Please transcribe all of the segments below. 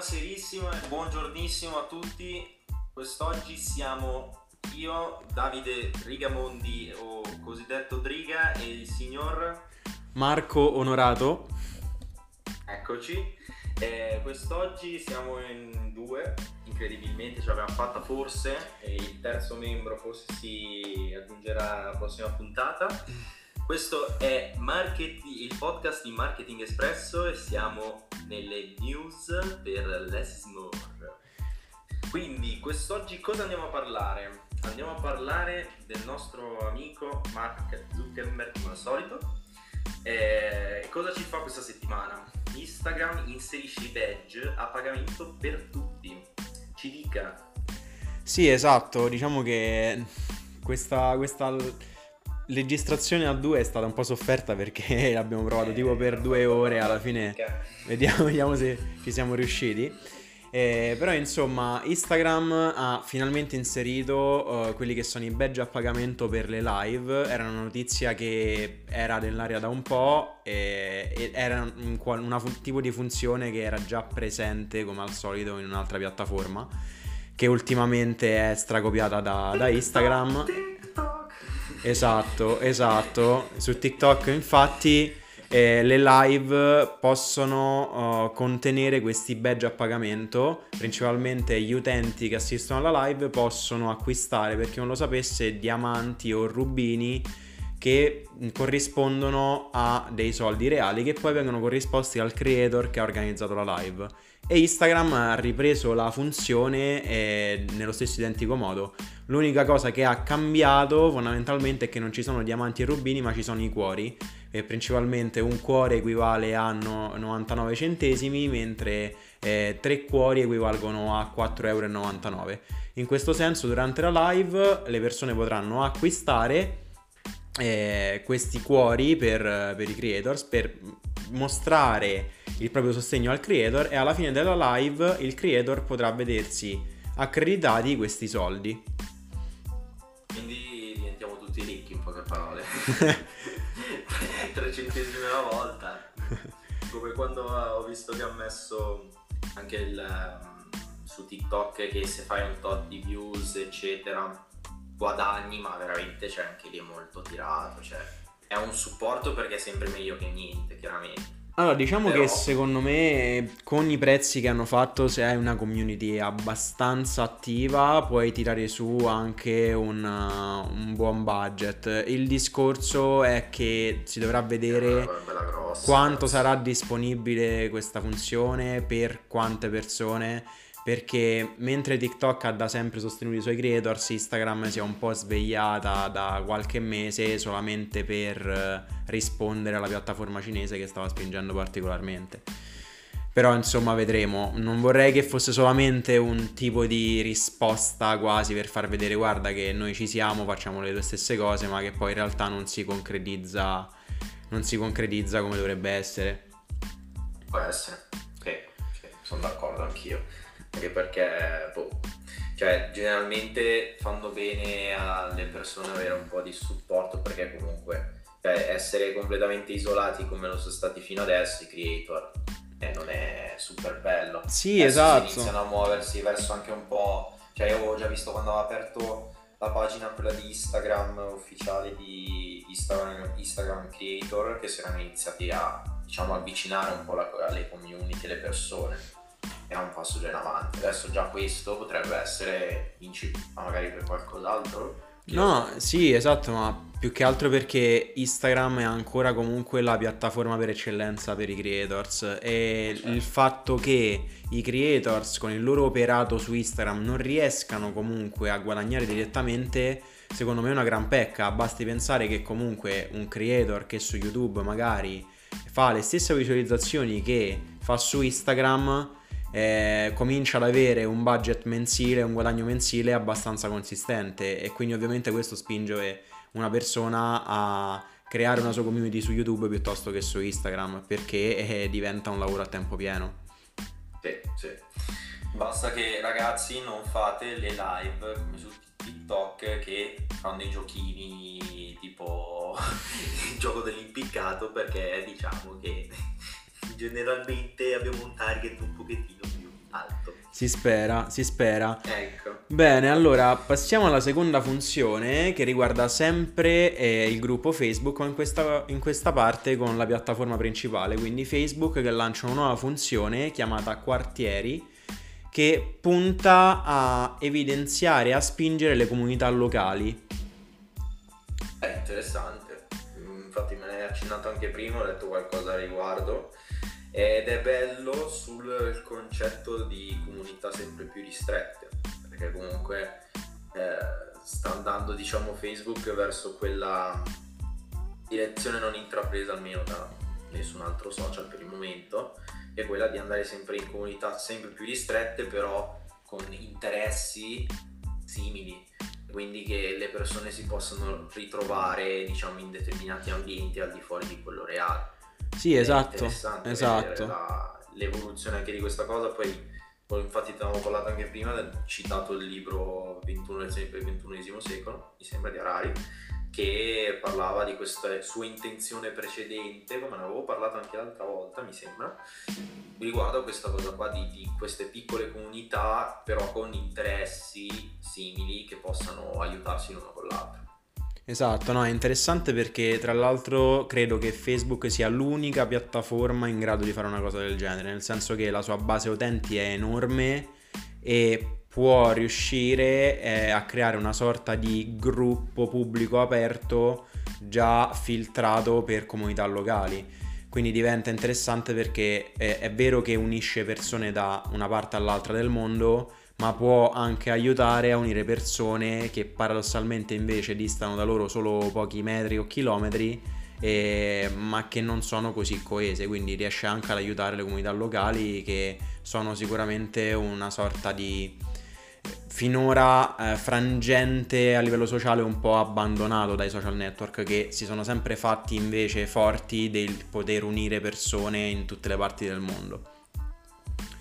Buonaserissimo e buongiornissimo a tutti. Quest'oggi siamo io, Davide Rigamondi o cosiddetto Driga e il signor Marco Onorato. Eccoci. Eh, quest'oggi siamo in due, incredibilmente ce l'abbiamo fatta forse e il terzo membro forse si aggiungerà alla prossima puntata. Questo è Market- il podcast di Marketing Espresso e siamo nelle news per Less More. Quindi quest'oggi cosa andiamo a parlare? Andiamo a parlare del nostro amico Mark Zuckerberg come al solito. E cosa ci fa questa settimana? Instagram inserisce i badge a pagamento per tutti. Ci dica. Sì, esatto, diciamo che questa, questa registrazione a due è stata un po' sofferta perché l'abbiamo provato tipo per due ore, alla fine vediamo, vediamo se ci siamo riusciti. Eh, però insomma Instagram ha finalmente inserito uh, quelli che sono i badge a pagamento per le live, era una notizia che era nell'aria da un po' e, e era un, una fu- tipo di funzione che era già presente come al solito in un'altra piattaforma che ultimamente è stracopiata da, da Instagram. Esatto, esatto. Su TikTok infatti eh, le live possono uh, contenere questi badge a pagamento. Principalmente gli utenti che assistono alla live possono acquistare, per chi non lo sapesse, diamanti o rubini che corrispondono a dei soldi reali che poi vengono corrisposti al creator che ha organizzato la live. E Instagram ha ripreso la funzione eh, nello stesso identico modo. L'unica cosa che ha cambiato fondamentalmente è che non ci sono diamanti e rubini, ma ci sono i cuori. E principalmente un cuore equivale a no, 99 centesimi, mentre eh, tre cuori equivalgono a 4,99 euro. In questo senso, durante la live le persone potranno acquistare eh, questi cuori per, per, i creators per mostrare il proprio sostegno al creator e alla fine della live il creator potrà vedersi accreditati questi soldi. Quindi diventiamo tutti ricchi in poche parole. 3 centesimi alla volta. Come quando ho visto che ha messo anche il, su TikTok che se fai un tot di views eccetera guadagni, ma veramente c'è anche lì molto tirato, cioè è un supporto perché è sempre meglio che niente, chiaramente. Allora, diciamo Però... che secondo me con i prezzi che hanno fatto, se hai una community abbastanza attiva, puoi tirare su anche un, uh, un buon budget. Il discorso è che si dovrà vedere grossa, quanto sarà disponibile questa funzione, per quante persone perché mentre TikTok ha da sempre sostenuto i suoi creators, Instagram si è un po' svegliata da qualche mese solamente per eh, rispondere alla piattaforma cinese che stava spingendo particolarmente. Però insomma vedremo, non vorrei che fosse solamente un tipo di risposta quasi per far vedere guarda che noi ci siamo, facciamo le stesse cose, ma che poi in realtà non si concretizza, non si concretizza come dovrebbe essere. Può essere, sì, sì sono d'accordo anch'io anche perché boh, cioè, generalmente fanno bene alle persone avere un po' di supporto perché comunque cioè, essere completamente isolati come lo sono stati fino adesso i creator eh, non è super bello. Sì, adesso esatto. iniziano a muoversi verso anche un po'... Cioè io avevo già visto quando avevo aperto la pagina quella di Instagram ufficiale di Instagram, Instagram Creator che si erano iniziati a diciamo avvicinare un po' la, alle community, alle persone è un passo già in avanti. Adesso già questo potrebbe essere incipito, magari per qualcos'altro. No, sì, esatto, ma più che altro perché Instagram è ancora comunque la piattaforma per eccellenza per i creators e certo. il fatto che i creators con il loro operato su Instagram non riescano comunque a guadagnare direttamente, secondo me è una gran pecca. Basti pensare che comunque un creator che su YouTube magari fa le stesse visualizzazioni che fa su Instagram eh, comincia ad avere un budget mensile, un guadagno mensile abbastanza consistente e quindi ovviamente questo spinge una persona a creare una sua community su YouTube piuttosto che su Instagram perché eh, diventa un lavoro a tempo pieno. Sì, sì. Basta che ragazzi non fate le live come su TikTok che fanno dei giochini tipo il gioco dell'impiccato perché diciamo che generalmente abbiamo un target un pochettino più alto. Si spera, si spera. Ecco. Bene, allora passiamo alla seconda funzione che riguarda sempre eh, il gruppo Facebook, ma in questa, in questa parte con la piattaforma principale, quindi Facebook che lancia una nuova funzione chiamata Quartieri che punta a evidenziare e a spingere le comunità locali. È interessante, infatti me ne hai accennato anche prima, ho detto qualcosa a riguardo ed è bello sul concetto di comunità sempre più ristrette, perché comunque eh, sta andando diciamo Facebook verso quella direzione non intrapresa almeno da nessun altro social per il momento, che è quella di andare sempre in comunità sempre più ristrette però con interessi simili. Quindi che le persone si possano ritrovare diciamo in determinati ambienti al di fuori di quello reale sì, esatto. interessante Esatto. la- l'evoluzione anche di questa cosa. Poi, infatti, ti avevo parlato anche prima, citato il libro 21 lezioni per il XXI secolo, mi sembra di Harari, che parlava di questa sua intenzione precedente, come ne avevo parlato anche l'altra volta, mi sembra, riguardo a questa cosa qua di, di queste piccole comunità, però con interessi simili che possano aiutarsi l'uno con l'altro. Esatto, no, è interessante perché tra l'altro credo che Facebook sia l'unica piattaforma in grado di fare una cosa del genere, nel senso che la sua base utenti è enorme e può riuscire eh, a creare una sorta di gruppo pubblico aperto già filtrato per comunità locali. Quindi diventa interessante perché è, è vero che unisce persone da una parte all'altra del mondo, ma può anche aiutare a unire persone che paradossalmente invece distano da loro solo pochi metri o chilometri, eh, ma che non sono così coese, quindi riesce anche ad aiutare le comunità locali che sono sicuramente una sorta di finora eh, frangente a livello sociale un po' abbandonato dai social network che si sono sempre fatti invece forti del poter unire persone in tutte le parti del mondo.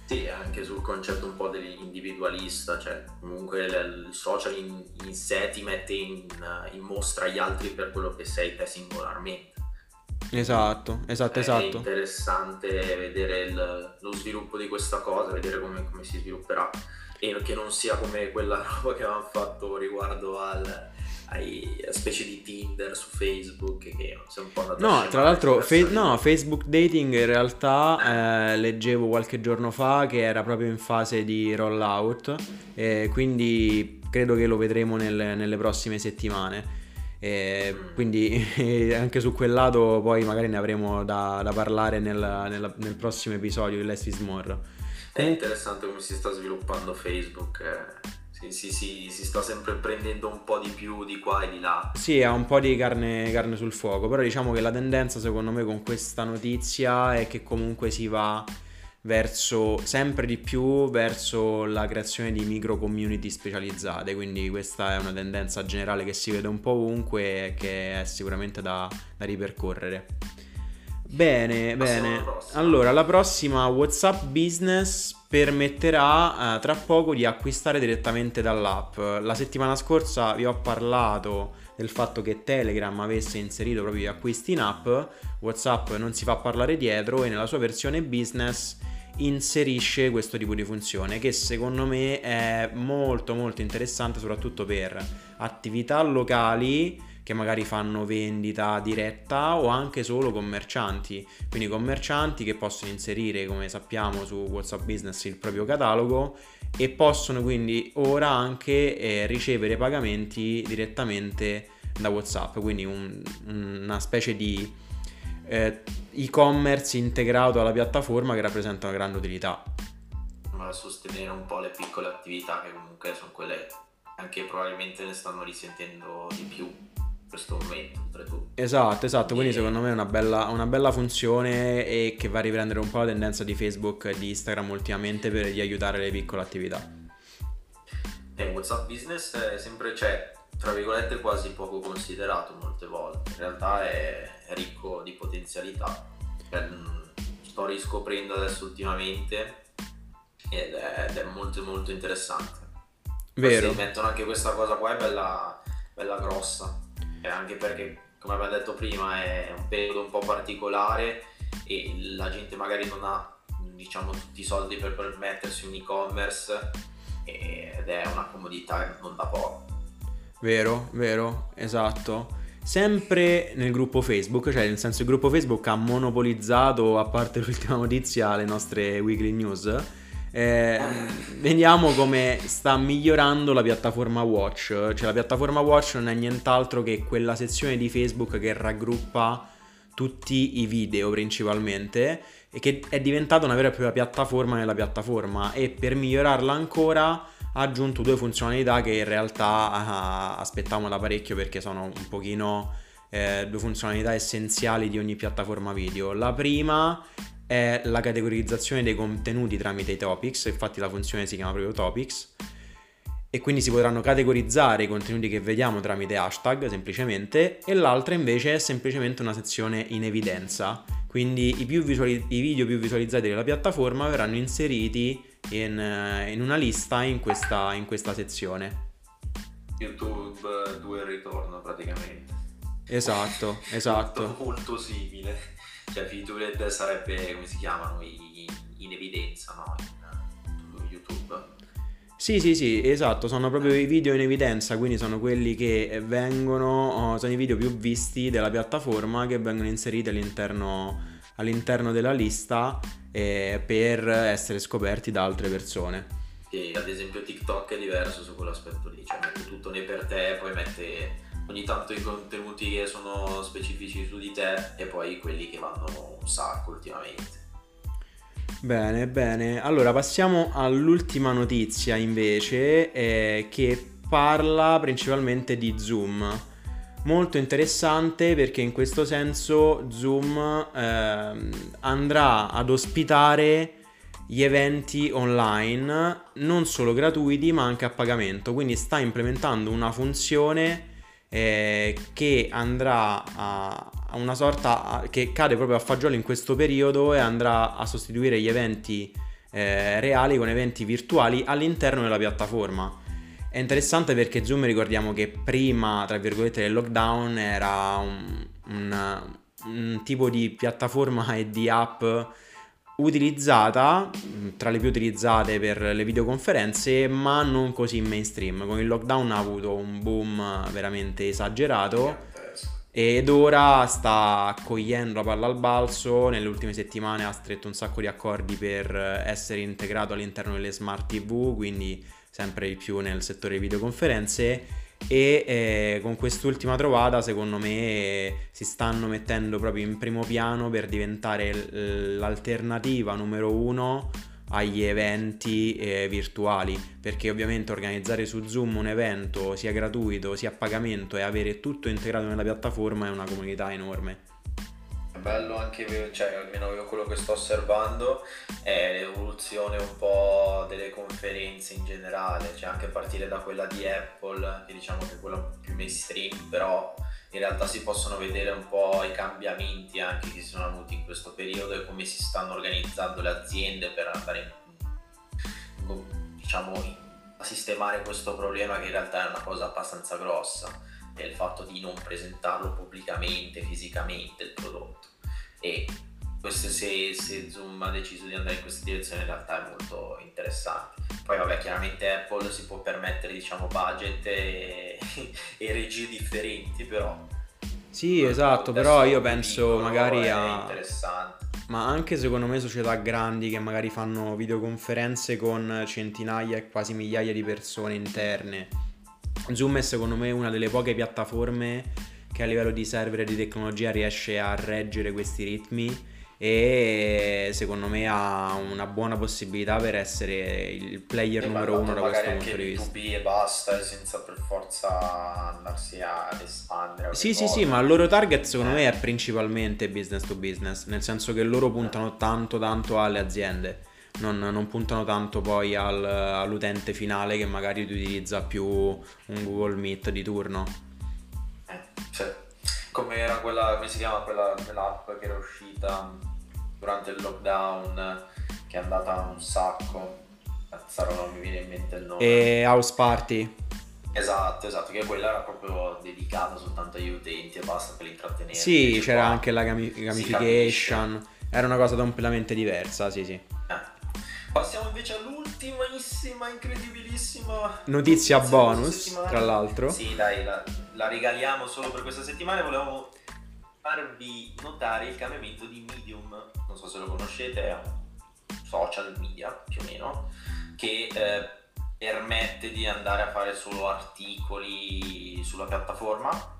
Sì, anche sul concetto un po' dell'individualista, cioè comunque il social in, in sé ti mette in, in mostra gli altri per quello che sei te singolarmente. Esatto, esatto, È esatto. interessante vedere il- lo sviluppo di questa cosa, vedere come, come si svilupperà e che non sia come quella roba che avevamo fatto riguardo al, ai a specie di Tinder su Facebook che è un po' andato No, tra l'altro, fe- no, Facebook Dating in realtà eh, leggevo qualche giorno fa che era proprio in fase di rollout, eh, quindi credo che lo vedremo nelle, nelle prossime settimane. Eh, Mm. quindi anche su quel lato poi magari ne avremo da, da parlare nel, nella- nel prossimo episodio di Less is More. È interessante come si sta sviluppando Facebook, eh, si, si- si- sta sempre prendendo un po' di più di qua e di là. Sì, ha un po' di carne, carne sul fuoco, però diciamo che la tendenza secondo me con questa notizia è che comunque si va verso sempre di più verso la creazione di micro community specializzate, quindi questa è una tendenza generale che si vede un po' ovunque e che è sicuramente da, da ripercorrere. Bene, bene. alla. Allora, la prossima WhatsApp Business permetterà eh, tra poco di acquistare direttamente dall'app. La settimana scorsa vi ho parlato del fatto che Telegram avesse inserito proprio gli acquisti in app, WhatsApp non si fa parlare dietro e nella sua versione business inserisce questo tipo di funzione che secondo me è molto molto interessante soprattutto per attività locali che magari fanno vendita diretta o anche solo commercianti, quindi commercianti che possono inserire come sappiamo su WhatsApp Business il proprio catalogo e possono quindi ora anche eh, ricevere pagamenti direttamente da WhatsApp, quindi un- una specie di eh, e-commerce integrato alla piattaforma che rappresenta una grande utilità. Ma sostenere un po' le piccole attività che comunque sono quelle anche probabilmente ne stanno risentendo di più questo momento, oltretutto. Esatto, esatto, quindi secondo me è una bella, una bella funzione e che va a riprendere un po' la tendenza di Facebook e di Instagram ultimamente per di aiutare le piccole attività. E WhatsApp Business è sempre, cioè, tra virgolette, quasi poco considerato molte volte. In realtà è, ricco di potenzialità. Cioè, mh, sto riscoprendo adesso ultimamente ed è, ed è molto molto interessante. Vero? Se mettono anche questa cosa qua è bella, bella grossa. Anche perché, come abbiamo detto prima, è un periodo un po' particolare e la gente magari non ha diciamo tutti i soldi per permettersi un e-commerce ed è una comodità non da poco. Vero, vero, esatto. Sempre nel gruppo Facebook, cioè nel senso il gruppo Facebook ha monopolizzato, a parte l'ultima notizia, le nostre weekly news. Eh, vediamo come sta migliorando la piattaforma Watch. Cioè la piattaforma Watch non è nient'altro che quella sezione di Facebook che raggruppa tutti i video principalmente e che è diventata una vera e propria piattaforma nella piattaforma e per migliorarla ancora ha aggiunto due funzionalità che in realtà uh, aspettavamo da parecchio perché sono un pochino eh, due funzionalità essenziali di ogni piattaforma video. La prima è la categorizzazione dei contenuti tramite i topics, infatti la funzione si chiama proprio topics e quindi si potranno categorizzare i contenuti che vediamo tramite hashtag semplicemente e l'altra invece è semplicemente una sezione in evidenza. Quindi i, visuali- i video più visualizzati della piattaforma verranno inseriti in, in una lista in questa, in questa sezione. YouTube 2 ritorno praticamente. Esatto esatto. Molto, molto simile cioè featured sarebbe come si chiamano in, in evidenza no? in YouTube sì, sì, sì, esatto, sono proprio i video in evidenza, quindi sono quelli che vengono, oh, sono i video più visti della piattaforma che vengono inseriti all'interno, all'interno della lista eh, per essere scoperti da altre persone. E ad esempio TikTok è diverso su quell'aspetto lì, cioè mette tutto nei per te, poi mette ogni tanto i contenuti che sono specifici su di te e poi quelli che vanno un sacco ultimamente. Bene, bene. Allora passiamo all'ultima notizia invece eh, che parla principalmente di Zoom. Molto interessante perché in questo senso Zoom eh, andrà ad ospitare gli eventi online non solo gratuiti ma anche a pagamento. Quindi sta implementando una funzione eh, che andrà a, a una sorta a, che cade proprio a fagiolo in questo periodo e andrà a sostituire gli eventi eh, reali con eventi virtuali all'interno della piattaforma. È interessante perché Zoom ricordiamo che prima, tra virgolette, del lockdown era un, un, un tipo di piattaforma e di app utilizzata, tra le più utilizzate per le videoconferenze, ma non così mainstream. Con il lockdown ha avuto un boom veramente esagerato ed ora sta accogliendo la palla al balzo. Nelle ultime settimane ha stretto un sacco di accordi per essere integrato all'interno delle smart TV, quindi sempre di più nel settore videoconferenze e eh, con quest'ultima trovata secondo me si stanno mettendo proprio in primo piano per diventare l'alternativa numero uno agli eventi eh, virtuali. Perché ovviamente organizzare su Zoom un evento sia gratuito sia a pagamento e avere tutto integrato nella piattaforma è una comunità enorme bello anche, cioè almeno io quello che sto osservando è l'evoluzione un po' delle conferenze in generale, cioè anche a partire da quella di Apple, che diciamo che è quella più mainstream, però in realtà si possono vedere un po' i cambiamenti anche che si sono avuti in questo periodo e come si stanno organizzando le aziende per andare diciamo a sistemare questo problema che in realtà è una cosa abbastanza grossa è il fatto di non presentarlo pubblicamente, fisicamente. E questo se, se, Zoom ha deciso di andare in questa direzione in realtà è molto interessante. Poi vabbè, chiaramente Apple si può permettere diciamo budget e, e regie differenti, però... Sì, esatto, però io penso magari a... Ma anche secondo me società grandi che magari fanno videoconferenze con centinaia e quasi migliaia di persone interne Zoom è secondo me una delle poche piattaforme che a livello di server e di tecnologia riesce a reggere questi ritmi e secondo me ha una buona possibilità per essere il player e numero uno da questo punto di vista. B2B e basta senza per forza andarsi ad espandere. Sì, sì, sì, ma il loro target secondo eh. me è principalmente business to business, nel senso che loro puntano tanto tanto alle aziende non, non puntano tanto poi al, all'utente finale che magari utilizza più un Google Meet di turno. Eh, cioè, come era quella, come si chiama quella dell'app che era uscita durante il lockdown, che è andata un sacco. Cazzaro, non mi viene in mente il nome. E House Party. Esatto, esatto, che quella era proprio dedicata soltanto agli utenti e basta per l'intrattenere. Sì, c'era qua, anche la gami- gamification. Era una cosa completamente diversa, sì, sì. Eh. Passiamo invece all'ultimissima, incredibilissima Notizia bonus, tra l'altro. Sì, dai, la, la regaliamo solo per questa settimana. Volevo farvi notare il cambiamento di Medium. Non so se lo conoscete, è un social media più o meno che eh, permette di andare a fare solo articoli sulla piattaforma.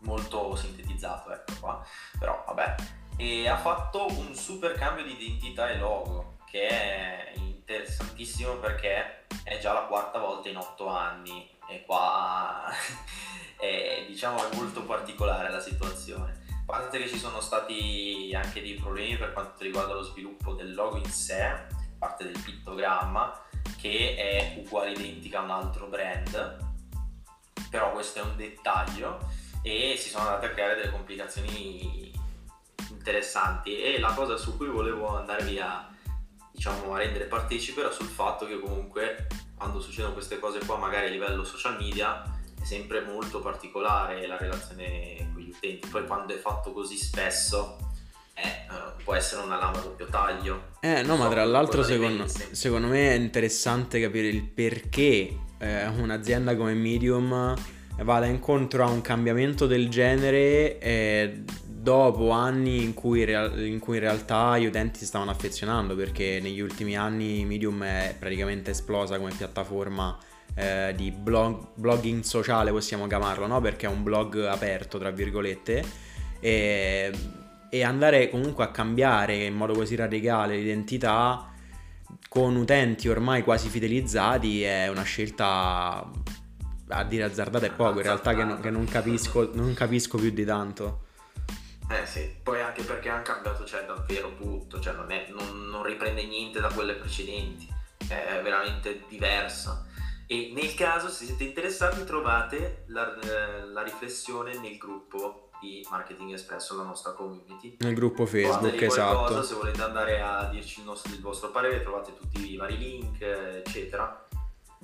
Molto sintetizzato, ecco qua. Però vabbè. E ha fatto un super cambio di identità e logo che è interessantissimo perché è già la quarta volta in otto anni e qua è, diciamo è molto particolare la situazione. A parte che ci sono stati anche dei problemi per quanto riguarda lo sviluppo del logo in sé, parte del pittogramma, che è uguale identica a un altro brand, però questo è un dettaglio e si sono andate a creare delle complicazioni interessanti e la cosa su cui volevo andarvi a diciamo a rendere partecipe era sul fatto che comunque quando succedono queste cose qua magari a livello social media è sempre molto particolare la relazione con gli utenti. Poi quando è fatto così spesso eh, può essere una lama a doppio taglio. Eh no ma tra l'altro secondo, secondo, me è interessante capire il perché eh, un'azienda come Medium vada incontro a un cambiamento del genere eh, dopo anni in cui, in cui, in realtà gli utenti si stavano affezionando perché negli ultimi anni Medium è praticamente esplosa come piattaforma eh, di blog, blogging sociale possiamo chiamarlo no? perché è un blog aperto tra virgolette e, e andare comunque a cambiare in modo così radicale l'identità con utenti ormai quasi fidelizzati è una scelta a dire azzardata è poco in realtà che, no, che non, capisco, non capisco più di tanto eh sì, poi anche perché hanno cambiato cioè, davvero tutto, cioè non, è, non, non, riprende niente da quelle precedenti, è veramente diversa. E nel caso, se siete interessati, trovate la, eh, la riflessione nel gruppo di Marketing Espresso, la nostra community. Nel gruppo Facebook, esatto. Se volete andare a dirci il, nostro, il vostro parere, trovate tutti i vari link, eccetera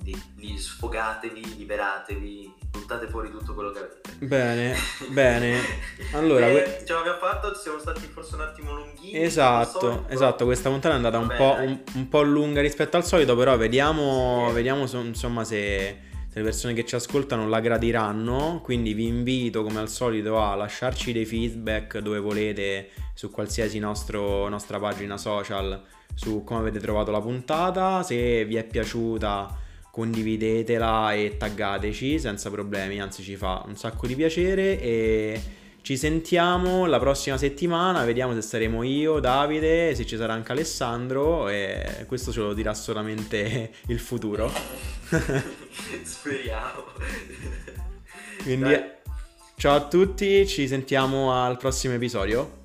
li sfogatevi, liberatevi, buttate fuori tutto quello che avete. Bene, bene. Allora, Beh, ce l'abbiamo fatto, siamo stati forse un attimo lunghini. Esatto, esatto, questa puntata è andata un po', un, un po', lunga rispetto al solito, però vediamo, sì. vediamo insomma se, se le persone che ci ascoltano la gradiranno, quindi vi invito come al solito a lasciarci dei feedback dove volete su qualsiasi nostro, nostra pagina social su come avete trovato la puntata, se vi è piaciuta condividetela e taggateci senza problemi, anzi ci fa un sacco di piacere e ci sentiamo la prossima settimana, vediamo se saremo io, Davide, se ci sarà anche Alessandro e questo ce lo dirà solamente il futuro. Speriamo. Quindi Dai. ciao a tutti, ci sentiamo al prossimo episodio.